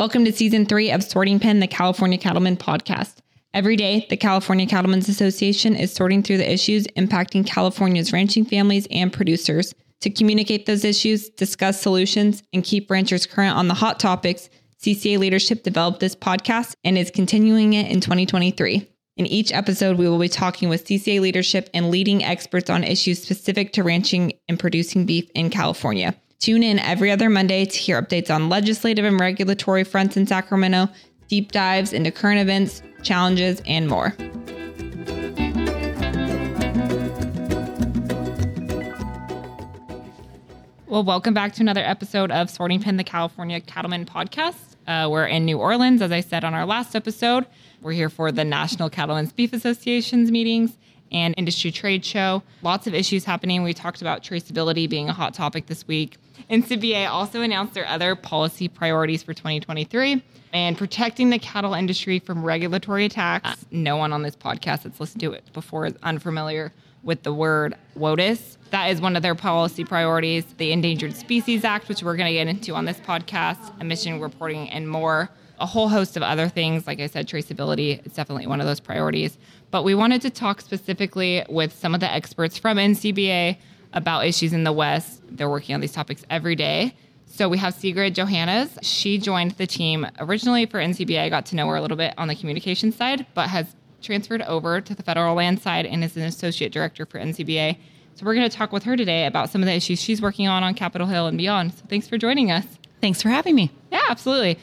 Welcome to season three of Sorting Pen, the California Cattlemen podcast. Every day, the California Cattlemen's Association is sorting through the issues impacting California's ranching families and producers. To communicate those issues, discuss solutions, and keep ranchers current on the hot topics, CCA leadership developed this podcast and is continuing it in 2023. In each episode, we will be talking with CCA leadership and leading experts on issues specific to ranching and producing beef in California. Tune in every other Monday to hear updates on legislative and regulatory fronts in Sacramento, deep dives into current events, challenges, and more. Well, welcome back to another episode of Sorting Pen, the California Cattlemen podcast. Uh, we're in New Orleans, as I said on our last episode. We're here for the National Cattlemen's Beef Association's meetings and industry trade show. Lots of issues happening. We talked about traceability being a hot topic this week. NCBA also announced their other policy priorities for 2023 and protecting the cattle industry from regulatory attacks. No one on this podcast that's listened to it before is unfamiliar with the word WOTUS. That is one of their policy priorities. The Endangered Species Act, which we're going to get into on this podcast, emission reporting, and more. A whole host of other things. Like I said, traceability is definitely one of those priorities. But we wanted to talk specifically with some of the experts from NCBA about issues in the West. They're working on these topics every day. So we have Sigrid Johannes. She joined the team originally for NCBA. Got to know her a little bit on the communication side, but has transferred over to the federal land side and is an associate director for NCBA. So we're going to talk with her today about some of the issues she's working on on Capitol Hill and beyond. So thanks for joining us. Thanks for having me. Yeah, absolutely.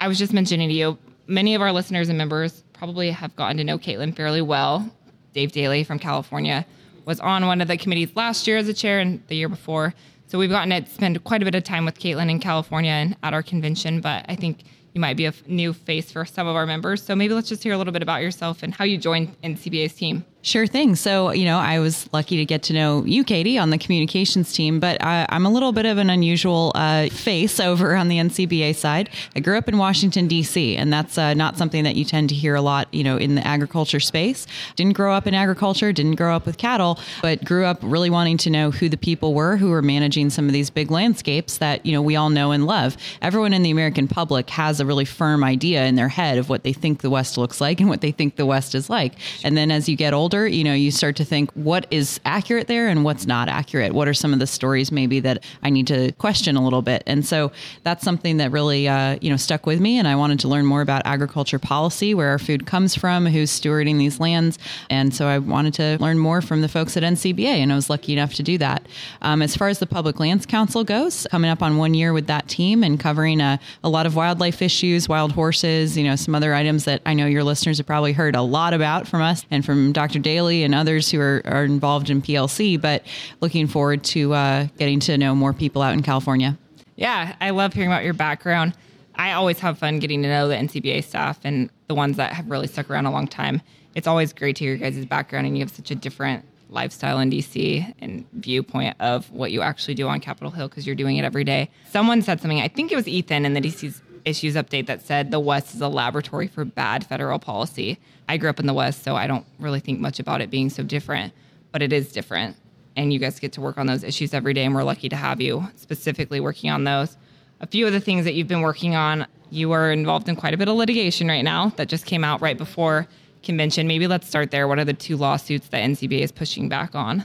I was just mentioning to you, many of our listeners and members probably have gotten to know Caitlin fairly well. Dave Daley from California was on one of the committees last year as a chair and the year before. So we've gotten to spend quite a bit of time with Caitlin in California and at our convention. But I think you might be a new face for some of our members. So maybe let's just hear a little bit about yourself and how you joined NCBA's team. Sure thing. So, you know, I was lucky to get to know you, Katie, on the communications team, but I, am a little bit of an unusual uh, face over on the NCBA side. I grew up in Washington, D.C., and that's uh, not something that you tend to hear a lot, you know, in the agriculture space. Didn't grow up in agriculture, didn't grow up with cattle, but grew up really wanting to know who the people were who were managing some of these big landscapes that, you know, we all know and love. Everyone in the American public has a really firm idea in their head of what they think the West looks like and what they think the West is like. And then as you get older, older, you know, you start to think what is accurate there and what's not accurate. What are some of the stories maybe that I need to question a little bit? And so that's something that really, uh, you know, stuck with me. And I wanted to learn more about agriculture policy, where our food comes from, who's stewarding these lands. And so I wanted to learn more from the folks at NCBA, and I was lucky enough to do that. Um, as far as the Public Lands Council goes, coming up on one year with that team and covering a, a lot of wildlife issues, wild horses, you know, some other items that I know your listeners have probably heard a lot about from us and from Dr. Daley and others who are, are involved in PLC, but looking forward to uh, getting to know more people out in California. Yeah, I love hearing about your background. I always have fun getting to know the NCBA staff and the ones that have really stuck around a long time. It's always great to hear your guys' background, and you have such a different lifestyle in DC and viewpoint of what you actually do on Capitol Hill because you're doing it every day. Someone said something, I think it was Ethan in the DC's issues update that said the West is a laboratory for bad federal policy. I grew up in the West, so I don't really think much about it being so different, but it is different. And you guys get to work on those issues every day, and we're lucky to have you specifically working on those. A few of the things that you've been working on, you are involved in quite a bit of litigation right now that just came out right before convention. Maybe let's start there. What are the two lawsuits that NCBA is pushing back on?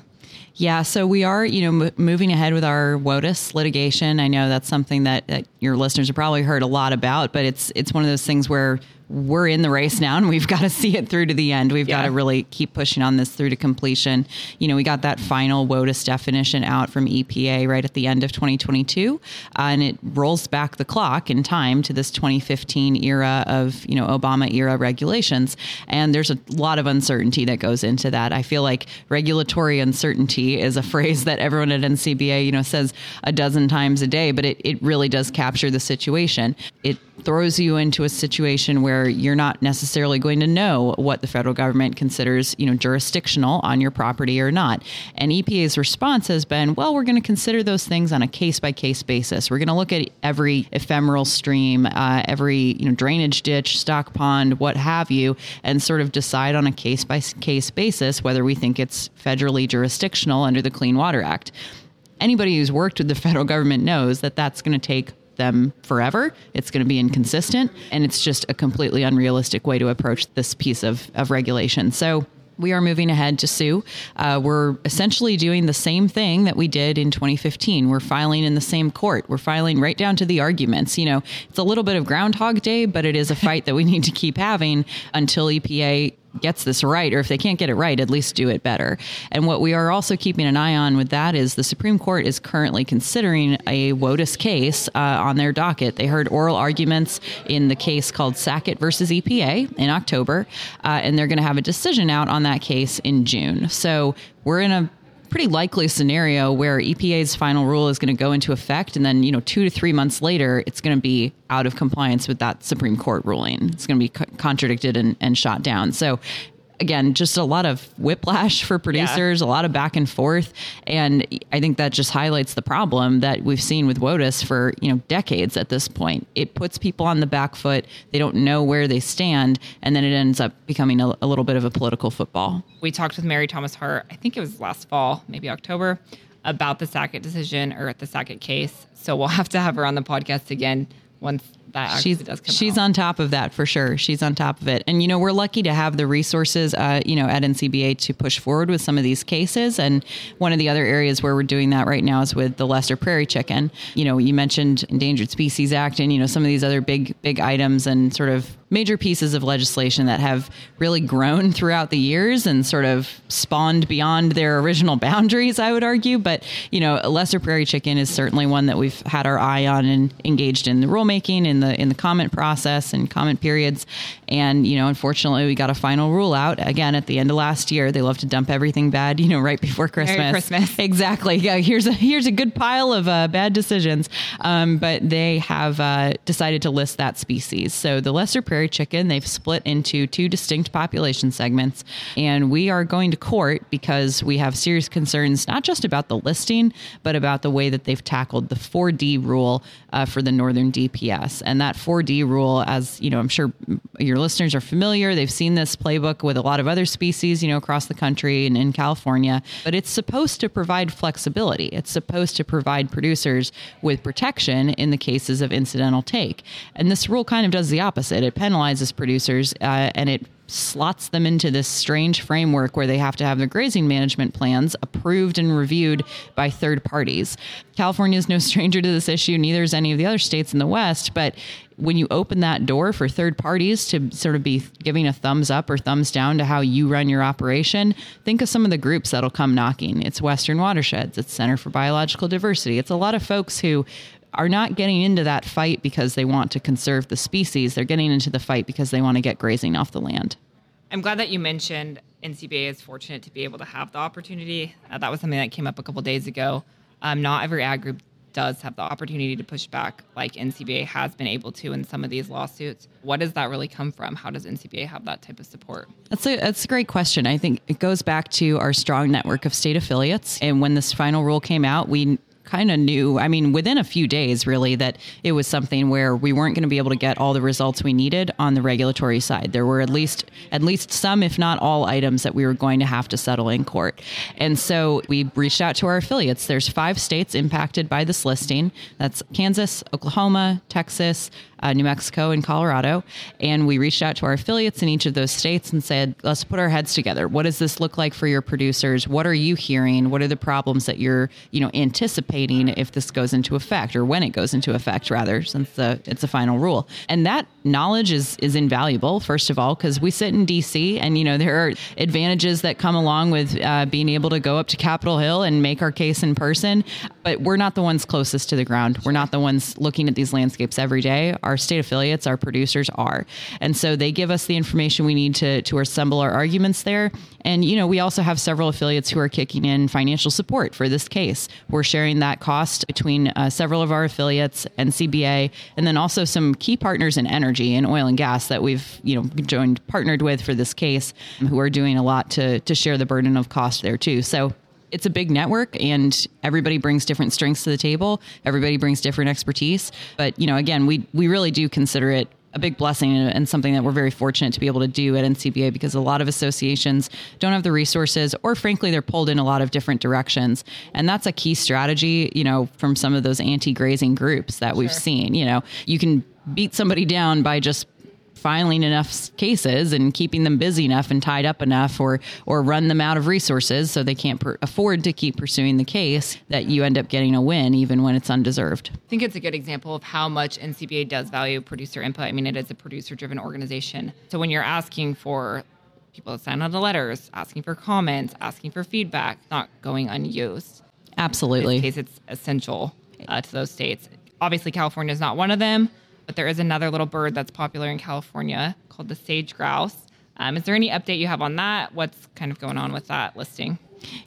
Yeah, so we are, you know, m- moving ahead with our WOTUS litigation. I know that's something that, that your listeners have probably heard a lot about, but it's it's one of those things where we're in the race now and we've got to see it through to the end. We've yeah. got to really keep pushing on this through to completion. You know, we got that final WOTUS definition out from EPA right at the end of 2022, uh, and it rolls back the clock in time to this 2015 era of, you know, Obama era regulations. And there's a lot of uncertainty that goes into that. I feel like regulatory uncertainty is a phrase that everyone at NCBA, you know, says a dozen times a day, but it, it really does capture the situation. It throws you into a situation where you're not necessarily going to know what the federal government considers, you know, jurisdictional on your property or not. And EPA's response has been, well, we're going to consider those things on a case by case basis. We're going to look at every ephemeral stream, uh, every you know drainage ditch, stock pond, what have you, and sort of decide on a case by case basis whether we think it's federally jurisdictional under the Clean Water Act anybody who's worked with the federal government knows that that's going to take them forever. It's going to be inconsistent, and it's just a completely unrealistic way to approach this piece of, of regulation. So we are moving ahead to sue. Uh, we're essentially doing the same thing that we did in 2015. We're filing in the same court. We're filing right down to the arguments. You know, it's a little bit of Groundhog Day, but it is a fight that we need to keep having until EPA gets this right, or if they can't get it right, at least do it better. And what we are also keeping an eye on with that is the Supreme Court is currently considering a WOTUS case uh, on their docket. They heard oral arguments in the case called Sackett versus EPA in October, uh, and they're going to have a decision out on that case in June. So we're in a pretty likely scenario where EPA's final rule is going to go into effect, and then you know two to three months later, it's going to be out of compliance with that Supreme Court ruling. It's going to be co- contradicted and, and shot down. So again, just a lot of whiplash for producers, yeah. a lot of back and forth, and I think that just highlights the problem that we've seen with WOTUS for you know decades at this point. It puts people on the back foot; they don't know where they stand, and then it ends up becoming a, a little bit of a political football. We talked with Mary Thomas Hart, I think it was last fall, maybe October, about the Sackett decision or the Sackett case. So we'll have to have her on the podcast again once that she's, she's out. on top of that for sure. She's on top of it. And, you know, we're lucky to have the resources, uh, you know, at NCBA to push forward with some of these cases. And one of the other areas where we're doing that right now is with the Lesser Prairie chicken. You know, you mentioned Endangered Species Act and, you know, some of these other big, big items and sort of major pieces of legislation that have really grown throughout the years and sort of spawned beyond their original boundaries, I would argue. But, you know, Lesser Prairie Chicken is certainly one that we've had our eye on and engaged in the rulemaking, in the in the comment process and comment periods. And, you know, unfortunately we got a final rule out again at the end of last year. They love to dump everything bad, you know, right before Christmas. Merry Christmas. Exactly. Yeah, here's a here's a good pile of uh, bad decisions. Um, but they have uh, decided to list that species. So the Lesser Prairie prairie chicken. They've split into two distinct population segments. And we are going to court because we have serious concerns, not just about the listing, but about the way that they've tackled the 4D rule uh, for the Northern DPS. And that 4D rule, as you know, I'm sure your listeners are familiar, they've seen this playbook with a lot of other species, you know, across the country and in California, but it's supposed to provide flexibility. It's supposed to provide producers with protection in the cases of incidental take. And this rule kind of does the opposite. It penalizes producers uh, and it slots them into this strange framework where they have to have their grazing management plans approved and reviewed by third parties. California is no stranger to this issue, neither is any of the other states in the West, but when you open that door for third parties to sort of be giving a thumbs up or thumbs down to how you run your operation, think of some of the groups that'll come knocking. It's Western Watersheds, it's Center for Biological Diversity. It's a lot of folks who are not getting into that fight because they want to conserve the species. They're getting into the fight because they want to get grazing off the land. I'm glad that you mentioned NCBA is fortunate to be able to have the opportunity. Uh, that was something that came up a couple days ago. Um, not every ad group does have the opportunity to push back like NCBA has been able to in some of these lawsuits. What does that really come from? How does NCBA have that type of support? That's a that's a great question. I think it goes back to our strong network of state affiliates. And when this final rule came out, we kind of knew, I mean, within a few days, really, that it was something where we weren't going to be able to get all the results we needed on the regulatory side. There were at least at least some, if not all, items that we were going to have to settle in court. And so we reached out to our affiliates. There's five states impacted by this listing. That's Kansas, Oklahoma, Texas, uh, New Mexico and Colorado. And we reached out to our affiliates in each of those states and said, let's put our heads together. What does this look like for your producers? What are you hearing? What are the problems that you're, you know, anticipating if this goes into effect or when it goes into effect, rather, since the, it's a final rule? And that knowledge is is invaluable. First of all, because we sit in D.C. and you know there are advantages that come along with uh, being able to go up to Capitol Hill and make our case in person. But we're not the ones closest to the ground. We're not the ones looking at these landscapes every day. Our state affiliates, our producers are, and so they give us the information we need to to assemble our arguments there. And you know we also have several affiliates who are kicking in financial support for this case. We're sharing that cost between uh, several of our affiliates NCBA, and then also some key partners in energy and oil and gas that we've you know joined partnered with for this case, who are doing a lot to to share the burden of cost there too. So it's a big network and everybody brings different strengths to the table everybody brings different expertise but you know again we we really do consider it a big blessing and something that we're very fortunate to be able to do at NCBA because a lot of associations don't have the resources or frankly they're pulled in a lot of different directions. And that's a key strategy you know from some of those anti-grazing groups that we've seen. You know you can beat somebody down by just filing enough cases and keeping them busy enough and tied up enough or or run them out of resources so they can't per- afford to keep pursuing the case that you end up getting a win even when it's undeserved. I think it's a good example of how much NCBA does value producer input. I mean, it is a producer driven organization. So when you're asking for people to sign on the letters, asking for comments, asking for feedback, not going unused. Absolutely. In this case, it's essential uh, to those states. Obviously, California is not one of them but there is another little bird that's popular in California called the sage grouse. Um, is there any update you have on that? What's kind of going on with that listing?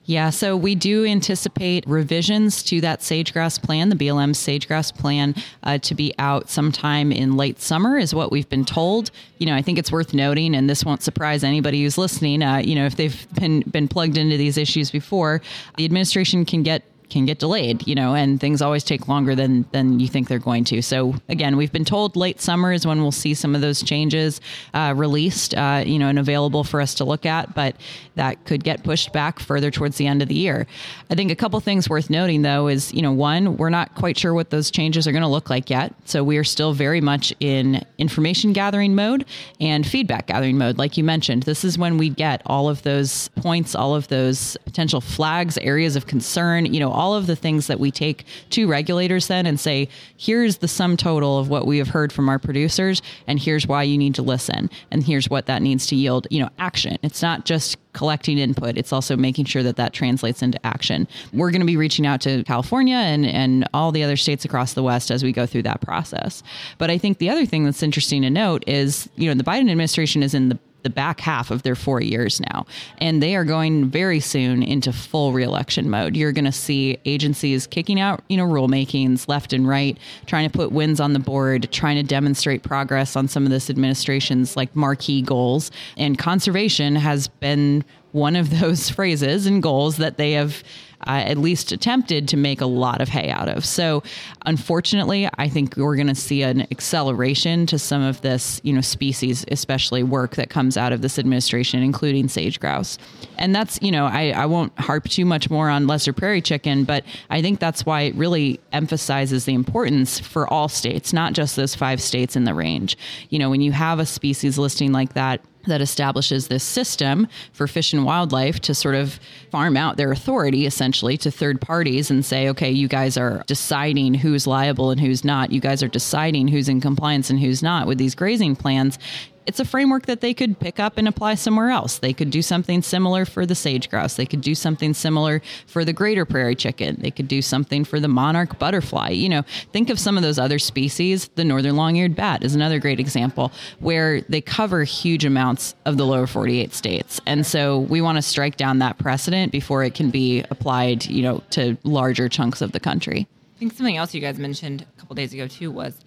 Yeah, so we do anticipate revisions to that sage-grouse plan, the BLM sage-grouse plan, uh, to be out sometime in late summer, is what we've been told. You know, I think it's worth noting, and this won't surprise anybody who's listening. Uh, you know, if they've been been plugged into these issues before, the administration can get can get delayed, you know, and things always take longer than than you think they're going to. So again, we've been told late summer is when we'll see some of those changes uh, released, uh, you know, and available for us to look at, but that could get pushed back further towards the end of the year. I think a couple things worth noting though is, you know, one, we're not quite sure what those changes are going to look like yet. So we are still very much in information gathering mode and feedback gathering mode, like you mentioned. This is when we get all of those points, all of those potential flags, areas of concern, you know all of the things that we take to regulators then and say, here's the sum total of what we have heard from our producers, and here's why you need to listen, and here's what that needs to yield, you know, action. It's not just collecting input, it's also making sure that that translates into action. We're going to be reaching out to California and, and all the other states across the West as we go through that process. But I think the other thing that's interesting to note is, you know, the Biden administration is in the the back half of their four years now. And they are going very soon into full reelection mode. You're going to see agencies kicking out, you know, rulemakings left and right, trying to put wins on the board, trying to demonstrate progress on some of this administration's like marquee goals. And conservation has been one of those phrases and goals that they have uh, at least attempted to make a lot of hay out of. So, unfortunately, I think we're going to see an acceleration to some of this, you know, species, especially work that comes out of this administration, including sage grouse. And that's, you know, I, I won't harp too much more on lesser prairie chicken, but I think that's why it really emphasizes the importance for all states, not just those five states in the range. You know, when you have a species listing like that, that establishes this system for fish and wildlife to sort of farm out their authority essentially to third parties and say, okay, you guys are deciding who's liable and who's not. You guys are deciding who's in compliance and who's not with these grazing plans it's a framework that they could pick up and apply somewhere else. They could do something similar for the sage grouse. They could do something similar for the greater prairie chicken. They could do something for the monarch butterfly. You know, think of some of those other species. The northern long-eared bat is another great example where they cover huge amounts of the lower 48 states. And so we want to strike down that precedent before it can be applied, you know, to larger chunks of the country. I think something else you guys mentioned a couple days ago too was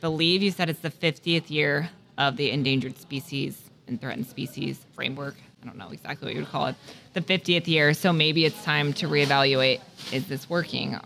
believe you said it's the 50th year of the endangered species and threatened species framework. I don't know exactly what you would call it. The 50th year, so maybe it's time to reevaluate is this working?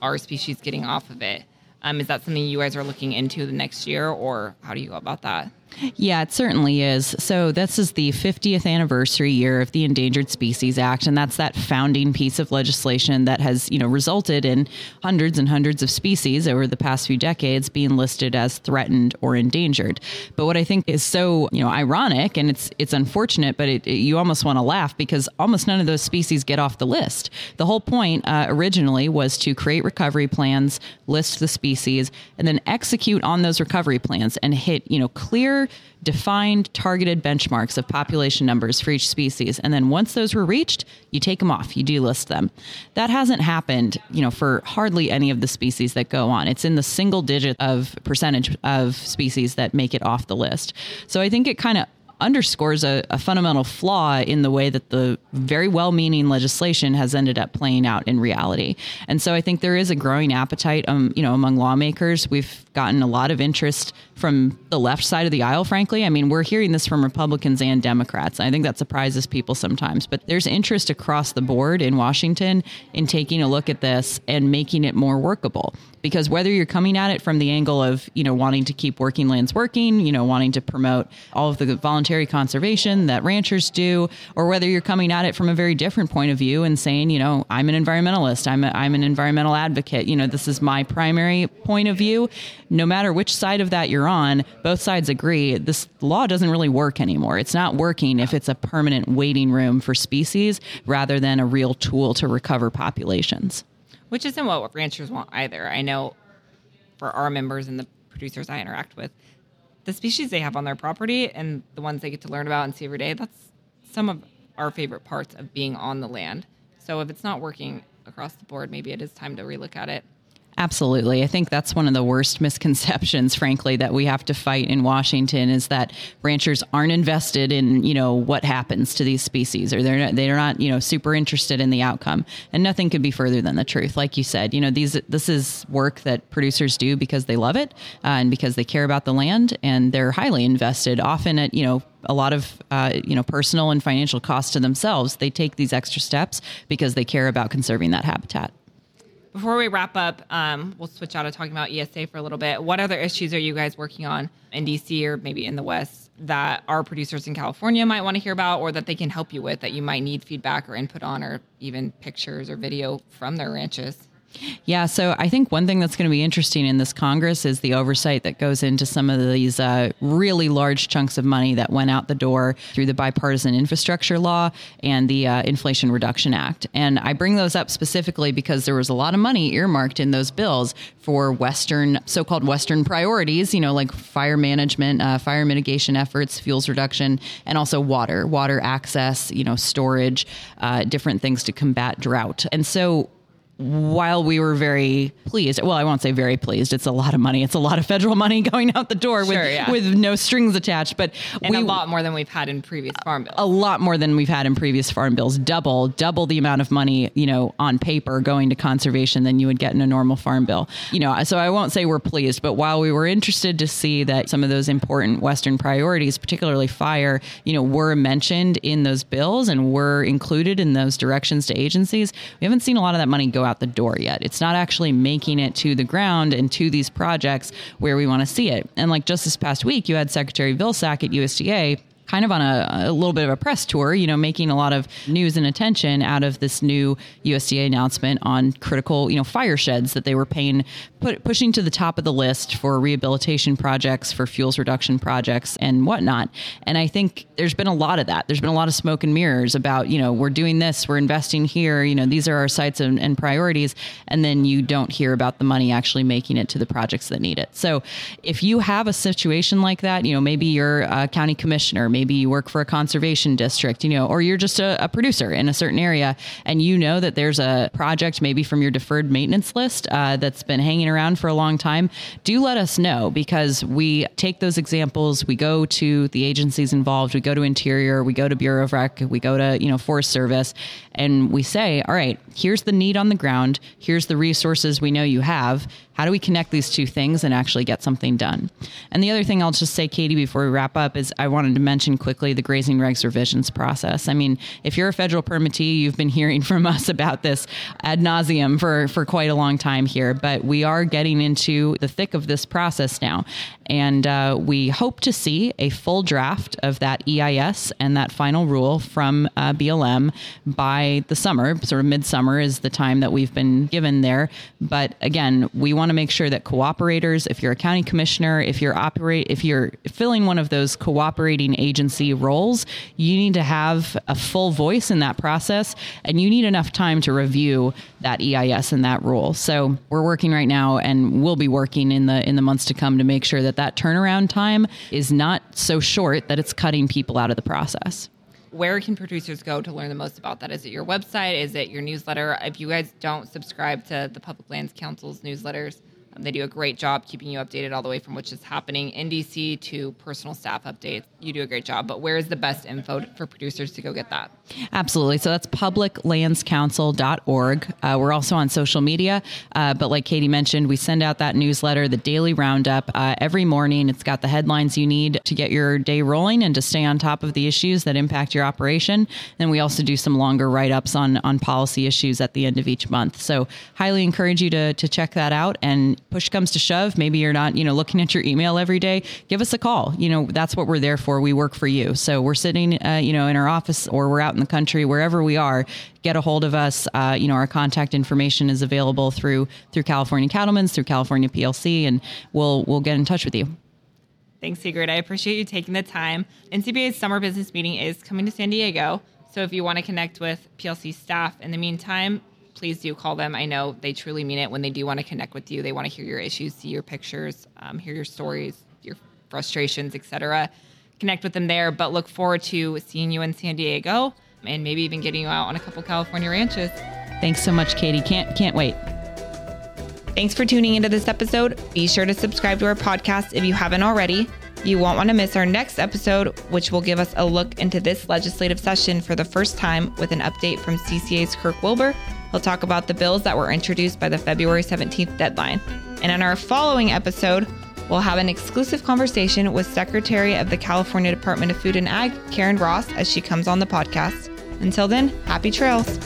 Are species getting off of it? Um, is that something you guys are looking into the next year, or how do you go about that? Yeah, it certainly is. So this is the 50th anniversary year of the Endangered Species Act, and that's that founding piece of legislation that has, you know, resulted in hundreds and hundreds of species over the past few decades being listed as threatened or endangered. But what I think is so, you know, ironic and it's it's unfortunate, but it, it, you almost want to laugh because almost none of those species get off the list. The whole point uh, originally was to create recovery plans, list the species, and then execute on those recovery plans and hit, you know, clear defined, targeted benchmarks of population numbers for each species. And then once those were reached, you take them off, you delist them. That hasn't happened, you know, for hardly any of the species that go on. It's in the single digit of percentage of species that make it off the list. So I think it kind of underscores a, a fundamental flaw in the way that the very well meaning legislation has ended up playing out in reality. And so I think there is a growing appetite um, you know, among lawmakers. We've gotten a lot of interest from the left side of the aisle, frankly. I mean, we're hearing this from Republicans and Democrats. I think that surprises people sometimes, but there's interest across the board in Washington in taking a look at this and making it more workable because whether you're coming at it from the angle of you know wanting to keep working lands working you know wanting to promote all of the voluntary conservation that ranchers do or whether you're coming at it from a very different point of view and saying you know i'm an environmentalist i'm, a, I'm an environmental advocate. You know this is my primary point of view. No matter which side of that you're on both sides agree this law doesn't really work anymore. It's not working if it's a permanent waiting room for species rather than a real tool to recover populations. Which isn't what ranchers want either. I know for our members and the producers I interact with, the species they have on their property and the ones they get to learn about and see every day, that's some of our favorite parts of being on the land. So if it's not working across the board, maybe it is time to relook at it. Absolutely. I think that's one of the worst misconceptions, frankly, that we have to fight in Washington is that ranchers aren't invested in, you know, what happens to these species or they're not, they're not, you know, super interested in the outcome. And nothing could be further than the truth. Like you said, you know, these, this is work that producers do because they love it uh, and because they care about the land and they're highly invested, often at, you know, a lot of uh, you know personal and financial cost to themselves. They take these extra steps because they care about conserving that habitat. Before we wrap up, um, we'll switch out of talking about ESA for a little bit. What other issues are you guys working on in DC or maybe in the West that our producers in California might want to hear about or that they can help you with that you might need feedback or input on or even pictures or video from their ranches? Yeah, so I think one thing that's going to be interesting in this Congress is the oversight that goes into some of these uh, really large chunks of money that went out the door through the bipartisan infrastructure law and the uh, Inflation Reduction Act. And I bring those up specifically because there was a lot of money earmarked in those bills for Western, so called Western priorities, you know, like fire management, uh, fire mitigation efforts, fuels reduction, and also water, water access, you know, storage, uh, different things to combat drought. And so while we were very pleased, well, I won't say very pleased. It's a lot of money. It's a lot of federal money going out the door sure, with yeah. with no strings attached. But and we, a lot more than we've had in previous farm bills. A lot more than we've had in previous farm bills. Double, double the amount of money you know on paper going to conservation than you would get in a normal farm bill. You know, so I won't say we're pleased, but while we were interested to see that some of those important Western priorities, particularly fire, you know, were mentioned in those bills and were included in those directions to agencies, we haven't seen a lot of that money go out the door yet. It's not actually making it to the ground and to these projects where we want to see it. And like just this past week, you had Secretary Vilsack at USDA kind of on a, a, little bit of a press tour, you know, making a lot of news and attention out of this new USDA announcement on critical, you know, fire sheds that they were paying, put, pushing to the top of the list for rehabilitation projects, for fuels reduction projects, and whatnot. And I think there's been a lot of that. There's been a lot of smoke and mirrors about, you know, we're doing this, we're investing here, you know, these are our sites and, and priorities, and then you don't hear about the money actually making it to the projects that need it. So if you have a situation like that, you know, maybe you're a county commissioner maybe you work for a conservation district, you know, or you're just a, a producer in a certain area and you know that there's a project maybe from your deferred maintenance list uh, that's been hanging around for a long time, do let us know because we take those examples, we go to the agencies involved, we go to Interior, we go to Bureau of Rec, we go to, you know, Forest Service, and we say, all right, here's the need on the ground, here's the resources we know you have how do we connect these two things and actually get something done? And the other thing I'll just say, Katie, before we wrap up, is I wanted to mention quickly the grazing regs revisions process. I mean, if you're a federal permittee, you've been hearing from us about this ad nauseum for, for quite a long time here, but we are getting into the thick of this process now. And uh, we hope to see a full draft of that EIS and that final rule from uh, BLM by the summer, sort of midsummer is the time that we've been given there. But again, we want to make sure that cooperators, if you're a county commissioner, if you're operate, if you're filling one of those cooperating agency roles, you need to have a full voice in that process, and you need enough time to review that EIS and that rule. So we're working right now, and we'll be working in the in the months to come to make sure that that turnaround time is not so short that it's cutting people out of the process where can producers go to learn the most about that? Is it your website? Is it your newsletter? If you guys don't subscribe to the Public Lands Council's newsletters, They do a great job keeping you updated all the way from what's just happening in DC to personal staff updates. You do a great job. But where is the best info for producers to go get that? Absolutely. So that's publiclandscouncil.org. Uh, we're also on social media. Uh, but like Katie mentioned, we send out that newsletter, the daily roundup, uh, every morning. It's got the headlines you need to get your day rolling and to stay on top of the issues that impact your operation. Then we also do some longer write ups on, on policy issues at the end of each month. So highly encourage you to, to check that out. And push comes to shove, maybe you're not, you know, looking at your email every day, give us a call. You know, that's what we're there for. We work for you. So we're sitting, uh, you know, in our office or we're out in the country, wherever we are, get a hold of us. Uh, you know, our contact information is available through through California Cattlemen's, through California PLC, and we'll we'll get in touch with you. Thanks, Sigrid. I appreciate you taking the time. NCBA's summer business meeting is coming to San Diego. So if you want to connect with PLC staff in the meantime, please do call them. I know they truly mean it when they do want to connect with you. They want to hear your issues, see your pictures, um, hear your stories, your frustrations, etc. Connect with them there. But look forward to seeing you in San Diego and maybe even getting you out on a couple California ranches. Thanks so much, Katie. Can't can't wait. Thanks for tuning into this episode. Be sure to subscribe to our podcast if you haven't already. You won't want to miss our next episode, which will give us a look into this legislative session for the first time with an update from CCA's Kirk Wilbur. He'll talk about the bills that were introduced by the February 17th deadline. And in our following episode, we'll have an exclusive conversation with Secretary of the California Department of Food and Ag, Karen Ross, as she comes on the podcast. Until then, happy trails.